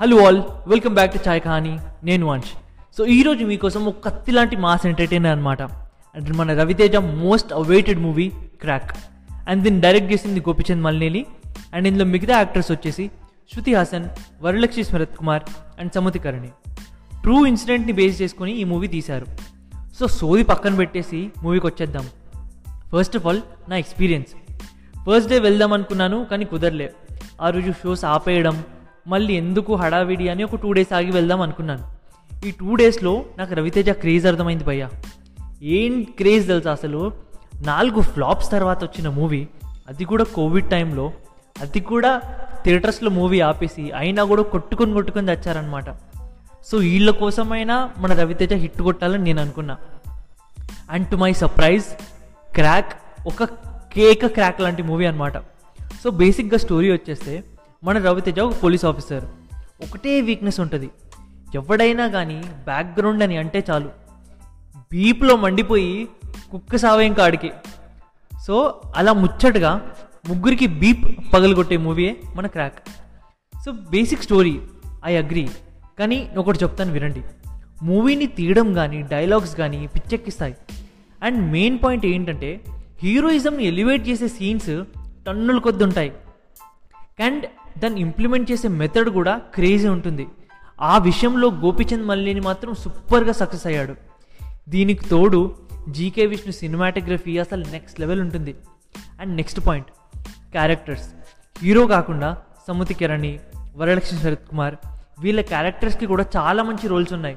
Hello all welcome back to Chai Kahani నేను Vansh so ఈరోజు మీకోసం ఒక కత్తి లాంటి మాస్ ఎంటర్టైనర్ అనమాట అంటే మన Raviteja most awaited movie Krack and దీన్ని డైరెక్ట్ చేసింది గోపిచంద్ మల్నేలి అండ్ ఇందులో మిగతా యాక్టర్స్ వచ్చేసి Shruti Haasan Varalakshmi Sarath Kumar and Samuthirakani. True ఇన్సిడెంట్ని బేస్ చేసుకొని ఈ మూవీ తీశారు. సో సోది పక్కన పెట్టేసి మూవీకి వచ్చేద్దాం. ఫస్ట్ ఆఫ్ ఆల్ నా ఎక్స్పీరియన్స్ ఫస్ట్ డే వెళ్దాం అనుకున్నాను కానీ కుదరలే. ఆ రోజు షోస్ ఆపేయడం మళ్ళీ ఎందుకు హడావిడి అని ఒక టూ డేస్ ఆగి వెళ్దాం అనుకున్నాను. ఈ టూ డేస్లో నాకు రవితేజ క్రేజ్ అర్థమైంది భయ్యా. ఏం క్రేజ్ తెలుసా అసలు? నాలుగు ఫ్లాప్స్ తర్వాత వచ్చిన మూవీ అది కూడా కోవిడ్ టైంలో అది కూడా థియేటర్స్లో మూవీ ఆపేసి అయినా కూడా కొట్టుకొని కొట్టుకొని తెచ్చారనమాట సో వీళ్ళ కోసమైనా మన రవితేజ హిట్ కొట్టాలని నేను అనుకున్నా. And to my surprise crack ఒక కేక క్రాక్ లాంటి మూవీ అనమాట సో బేసిక్గా స్టోరీ వచ్చేస్తే మన రవితేజ ఒక పోలీస్ ఆఫీసర్. ఒకటే వీక్నెస్ ఉంటుంది. ఎవడైనా కానీ బ్యాక్గ్రౌండ్ అని అంటే చాలు. బీప్లో మండిపోయి కుక్క సావేం కాడికి. సో అలా ముచ్చటగా ముగ్గురికి బీప్ పగలగొట్టే మూవీయే మన crack so basic story I agree కానీ ఒకటి చెప్తాను వినండి. మూవీని తీయడం కానీ డైలాగ్స్ కానీ పిచ్చెక్కిస్తాయి. అండ్ మెయిన్ పాయింట్ ఏంటంటే హీరోయిజంని ఎలివేట్ చేసే సీన్స్ టన్నుల కొద్ది ఉంటాయి అండ్ దాన్ని ఇంప్లిమెంట్ చేసే మెథడ్ కూడా క్రేజీ ఉంటుంది. ఆ విషయంలో గోపిచంద్ మల్లిని మాత్రం సూపర్గా సక్సెస్ అయ్యాడు. దీనికి తోడు జీకే విష్ణు సినిమాటోగ్రఫీ అసలు నెక్స్ట్ లెవెల్ ఉంటుంది. And next point characters hero కాకుండా సముతి కిరణి వరలక్ష్మి శరత్ కుమార్ వీళ్ళ క్యారెక్టర్స్కి కూడా చాలా మంచి రోల్స్ ఉన్నాయి.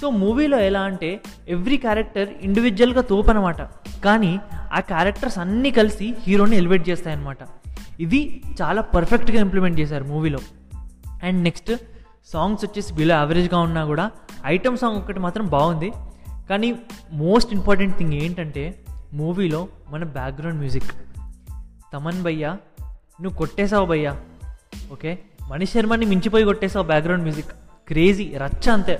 సో మూవీలో ఎలా అంటే ఎవ్రీ క్యారెక్టర్ ఇండివిజువల్గా తోపనమాట. కానీ ఆ క్యారెక్టర్స్ అన్నీ కలిసి హీరోని ఎలివేట్ చేస్తాయన్నమాట. ఇది చాలా పర్ఫెక్ట్గా ఇంప్లిమెంట్ చేశారు మూవీలో అండ్ నెక్స్ట్ సాంగ్స్ వచ్చేసి బిలో యావరేజ్గా ఉన్నా కూడా ఐటమ్ సాంగ్ ఒకటి మాత్రం బాగుంది. కానీ మోస్ట్ ఇంపార్టెంట్ థింగ్ ఏంటంటే మూవీలో మన బ్యాక్గ్రౌండ్ మ్యూజిక్ తమన్ భయ్యా నువ్వు కొట్టేశావు భయ్యా. ఓకే మణి శర్మని మించిపోయి కొట్టేశావు బ్యాక్గ్రౌండ్ మ్యూజిక్ క్రేజీ రచ్చ అంతే.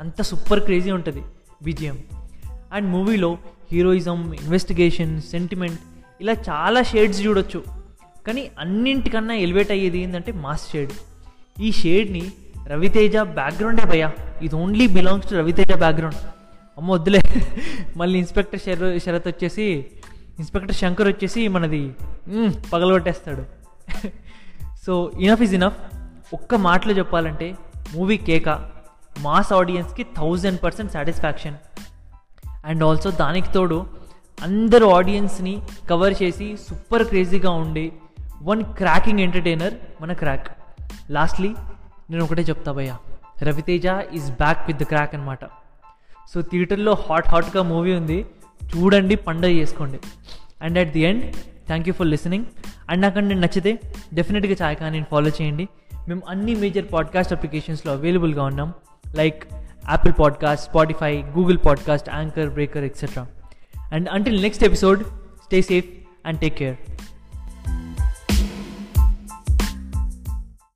అంత సూపర్ క్రేజీ ఉంటుంది బీజిఎం అండ్ మూవీలో హీరోయిజం ఇన్వెస్టిగేషన్ సెంటిమెంట్ ఇలా చాలా షేడ్స్ చూడొచ్చు. కానీ అన్నింటికన్నా ఎలివేట్ అయ్యేది ఏంటంటే మాస్ షేడ్ ఈ షేడ్ని రవితేజ బ్యాక్గ్రౌండే భయ్యా. ఇది only belongs to Raviteja background అమ్మ వద్దులే. మళ్ళీ ఇన్స్పెక్టర్ శర శరత్ వచ్చేసి ఇన్స్పెక్టర్ శంకర్ వచ్చేసి మనది పగలగొట్టేస్తాడు. సో ఇనఫ్ ఇస్ ఇనఫ్ ఒక్క మాటలో చెప్పాలంటే మూవీ కేక మాస్ ఆడియన్స్కి thousand percent satisfaction and also దానికి తోడు అందరు ఆడియన్స్ని కవర్ చేసి సూపర్ క్రేజీగా ఉండి వన్ క్రాకింగ్ ఎంటర్టైనర్ మన క్రాక్ లాస్ట్లీ నేను ఒకటే చెప్తా భయ్యా. Raviteja is back with the crack అనమాట సో థియేటర్లో హాట్ హాట్గా మూవీ ఉంది. చూడండి పండగ చేసుకోండి. And at the end thank you for listening and నాకంటే నేను నచ్చితే డెఫినెట్గా చాయ్ కానీ ఫాలో చేయండి. మేము అన్ని మేజర్ పాడ్కాస్ట్ అప్లికేషన్స్లో అవైలబుల్గా ఉన్నాం. Like Apple podcast Spotify Google podcast anchor breaker etcetera and until next episode stay safe and take care